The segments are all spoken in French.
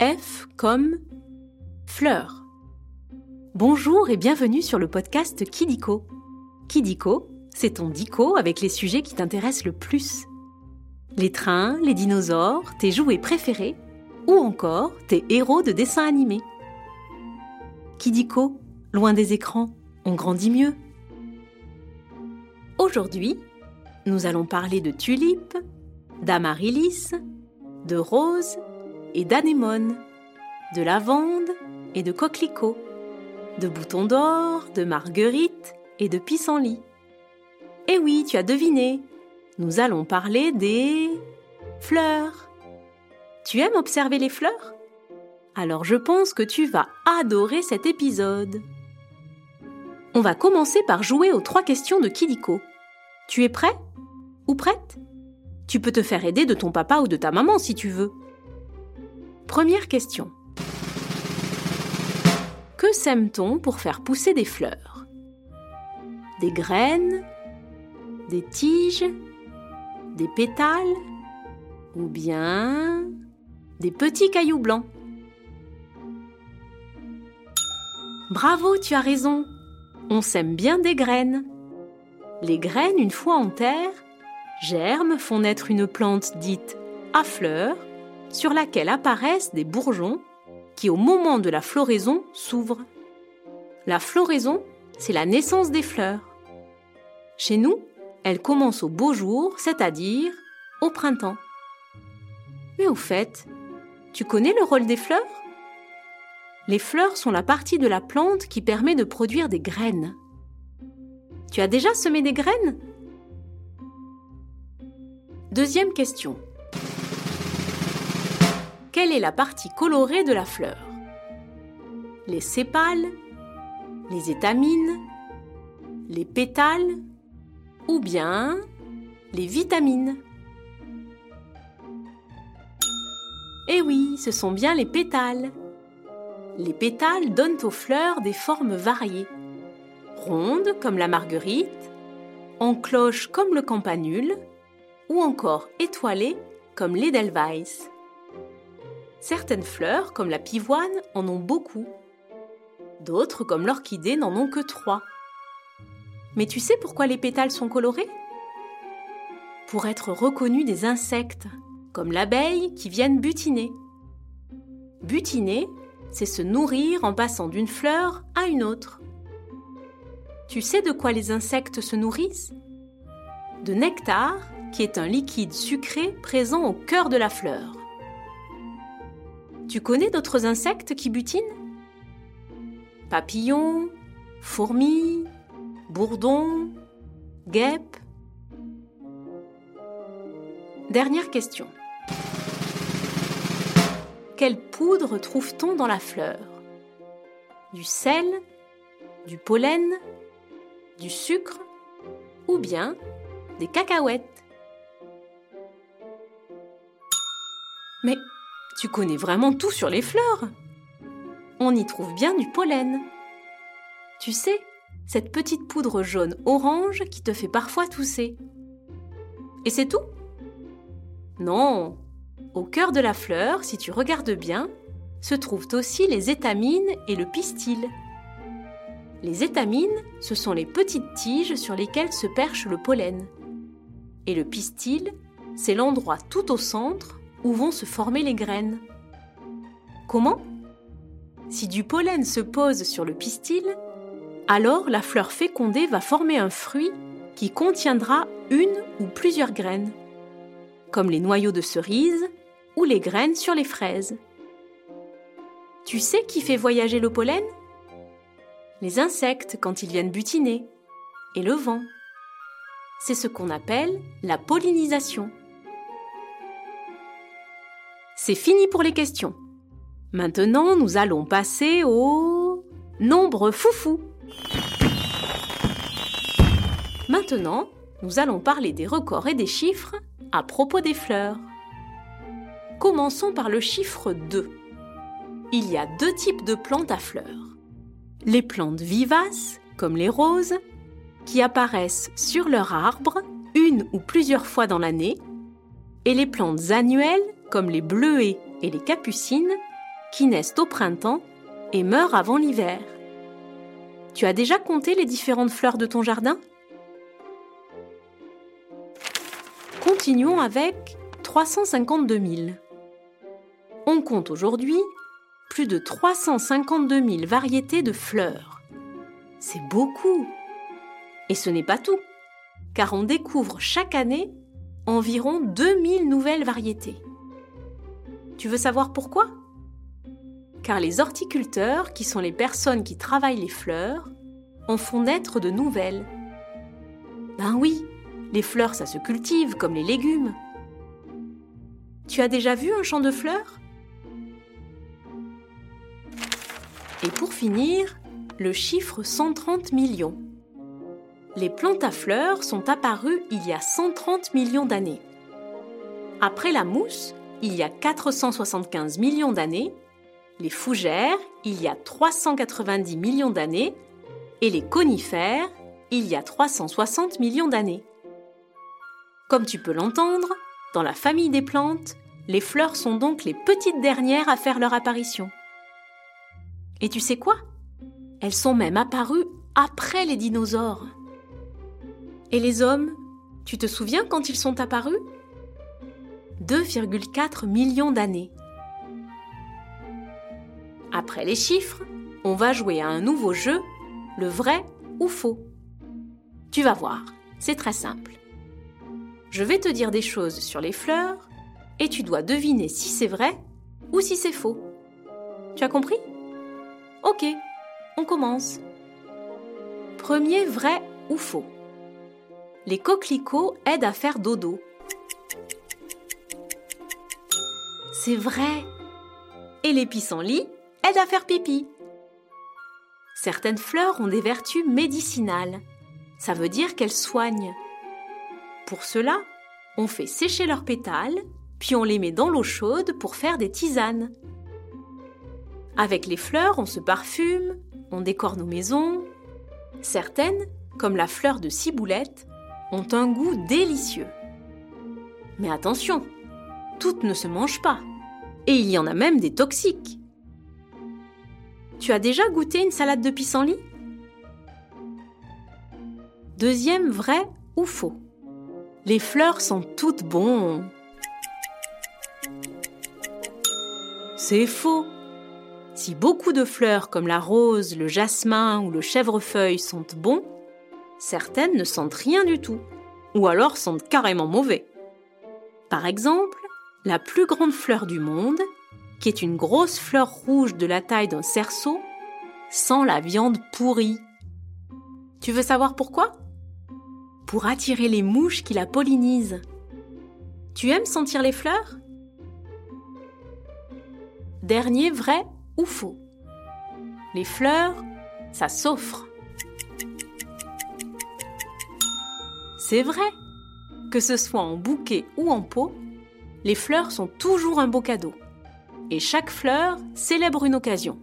F comme fleur. Bonjour et bienvenue sur le podcast Kidiko. Kidiko, c'est ton dico avec les sujets qui t'intéressent le plus. Les trains, les dinosaures, tes jouets préférés ou encore tes héros de dessins animés. Kidiko, loin des écrans, on grandit mieux. Aujourd'hui, nous allons parler de tulipes, d'amaryllis, de roses et d'anémones, de lavande et de coquelicots, de boutons d'or, de marguerites et de pissenlits. Eh oui, tu as deviné, nous allons parler des fleurs. Tu aimes observer les fleurs? Alors je pense que tu vas adorer cet épisode. On va commencer par jouer aux trois questions de Kidiko. Tu es prêt? Ou prête? Tu peux te faire aider de ton papa ou de ta maman si tu veux. Première question. Que sème-t-on pour faire pousser des fleurs? Des graines? Des tiges? Des pétales? Ou bien des petits cailloux blancs? Bravo, tu as raison. On sème bien des graines. Les graines, une fois en terre, germent, font naître une plante dite à fleurs sur laquelle apparaissent des bourgeons qui, au moment de la floraison, s'ouvrent. La floraison, c'est la naissance des fleurs. Chez nous, elle commence au beau jour, c'est-à-dire au printemps. Mais au fait, tu connais le rôle des fleurs? Les fleurs sont la partie de la plante qui permet de produire des graines. Tu as déjà semé des graines? Deuxième question. Quelle est la partie colorée de la fleur Les sépales Les étamines Les pétales Ou bien les vitamines Eh oui, ce sont bien les pétales. Les pétales donnent aux fleurs des formes variées. Rondes comme la marguerite, en cloche comme le campanule, ou encore étoilées comme l'Edelweiss. Certaines fleurs, comme la pivoine, en ont beaucoup. D'autres, comme l'orchidée, n'en ont que trois. Mais tu sais pourquoi les pétales sont colorés? Pour être reconnus des insectes, comme l'abeille qui viennent butiner. Butiner, c'est se nourrir en passant d'une fleur à une autre. Tu sais de quoi les insectes se nourrissent? De nectar, qui est un liquide sucré présent au cœur de la fleur. Tu connais d'autres insectes qui butinent? Papillons, fourmis, bourdons, guêpes? Dernière question. Quelle poudre trouve-t-on dans la fleur? Du sel Du pollen Du sucre Ou bien des cacahuètes? Mais tu connais vraiment tout sur les fleurs. On y trouve bien du pollen. Tu sais, cette petite poudre jaune orange qui te fait parfois tousser. Et c'est tout? Non. Au cœur de la fleur, si tu regardes bien, se trouvent aussi les étamines et le pistil. Les étamines, ce sont les petites tiges sur lesquelles se perche le pollen. Et le pistil, c'est l'endroit tout au centre où vont se former les graines? Comment? Si du pollen se pose sur le pistil, alors la fleur fécondée va former un fruit qui contiendra une ou plusieurs graines, comme les noyaux de cerise ou les graines sur les fraises. Tu sais qui fait voyager le pollen? Les insectes quand ils viennent butiner, et le vent. C'est ce qu'on appelle la pollinisation. C'est fini pour les questions. Maintenant, nous allons passer au nombre foufou. Maintenant, nous allons parler des records et des chiffres à propos des fleurs. Commençons par le chiffre 2. Il y a deux types de plantes à fleurs. Les plantes vivaces, comme les roses, qui apparaissent sur leur arbre une ou plusieurs fois dans l'année, et les plantes annuelles, comme les bleuets et les capucines, qui naissent au printemps et meurent avant l'hiver. Tu as déjà compté les différentes fleurs de ton jardin? Continuons avec 352 000. On compte aujourd'hui plus de 352 000 variétés de fleurs. C'est beaucoup. Et ce n'est pas tout, car on découvre chaque année environ 2000 nouvelles variétés. Tu veux savoir pourquoi? Car les horticulteurs, qui sont les personnes qui travaillent les fleurs, en font naître de nouvelles. Ben oui, les fleurs, ça se cultive comme les légumes. Tu as déjà vu un champ de fleurs? Et pour finir, le chiffre 130 millions. Les plantes à fleurs sont apparues il y a 130 millions d'années. Après la mousse, il y a 475 millions d'années, les fougères, il y a 390 millions d'années, et les conifères, il y a 360 millions d'années. Comme tu peux l'entendre, dans la famille des plantes, les fleurs sont donc les petites dernières à faire leur apparition. Et tu sais quoi? Elles sont même apparues après les dinosaures. Et les hommes, tu te souviens quand ils sont apparus? 2,4 millions d'années. Après les chiffres, on va jouer à un nouveau jeu, le vrai ou faux. Tu vas voir, c'est très simple. Je vais te dire des choses sur les fleurs et tu dois deviner si c'est vrai ou si c'est faux. Tu as compris? Ok, on commence. Premier vrai ou faux Les coquelicots aident à faire dodo. C'est vrai. Et les pissenlits aident à faire pipi. Certaines fleurs ont des vertus médicinales. Ça veut dire qu'elles soignent. Pour cela, on fait sécher leurs pétales, puis on les met dans l'eau chaude pour faire des tisanes. Avec les fleurs, on se parfume, on décore nos maisons. Certaines, comme la fleur de ciboulette, ont un goût délicieux. Mais attention, toutes ne se mangent pas. Et il y en a même des toxiques. Tu as déjà goûté une salade de pissenlit? Deuxième vrai ou faux? Les fleurs sont toutes bonnes. C'est faux. Si beaucoup de fleurs comme la rose, le jasmin ou le chèvrefeuille sont bons, certaines ne sentent rien du tout, ou alors sentent carrément mauvais. Par exemple, la plus grande fleur du monde, qui est une grosse fleur rouge de la taille d'un cerceau, sent la viande pourrie. Tu veux savoir pourquoi? Pour attirer les mouches qui la pollinisent. Tu aimes sentir les fleurs? Dernier vrai ou faux Les fleurs, ça s'offre. C'est vrai. Que ce soit en bouquet ou en pot, les fleurs sont toujours un beau cadeau. Et chaque fleur célèbre une occasion.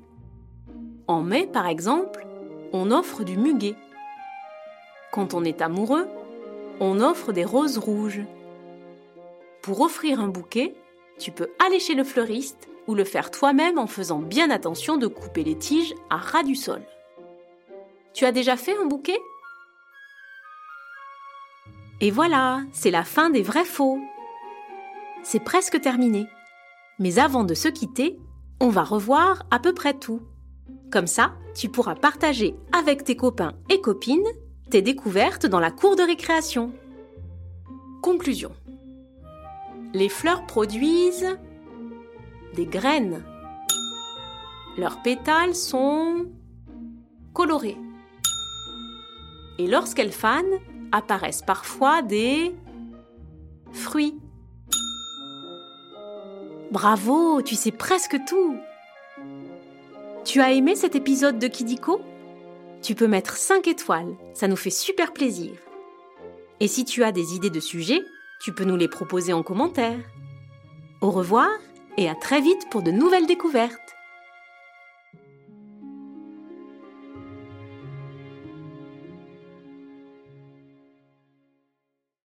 En mai, par exemple, on offre du muguet. Quand on est amoureux, on offre des roses rouges. Pour offrir un bouquet, tu peux aller chez le fleuriste ou le faire toi-même en faisant bien attention de couper les tiges à ras du sol. Tu as déjà fait un bouquet? Et voilà, c'est la fin des vrais faux. C'est presque terminé. Mais avant de se quitter, on va revoir à peu près tout. Comme ça, tu pourras partager avec tes copains et copines tes découvertes dans la cour de récréation. Conclusion. Les fleurs produisent des graines. Leurs pétales sont colorés. Et lorsqu'elles fanent, apparaissent parfois des fruits. Bravo, tu sais presque tout. Tu as aimé cet épisode de Kidiko? Tu peux mettre 5 étoiles, ça nous fait super plaisir. Et si tu as des idées de sujets, tu peux nous les proposer en commentaire. Au revoir et à très vite pour de nouvelles découvertes.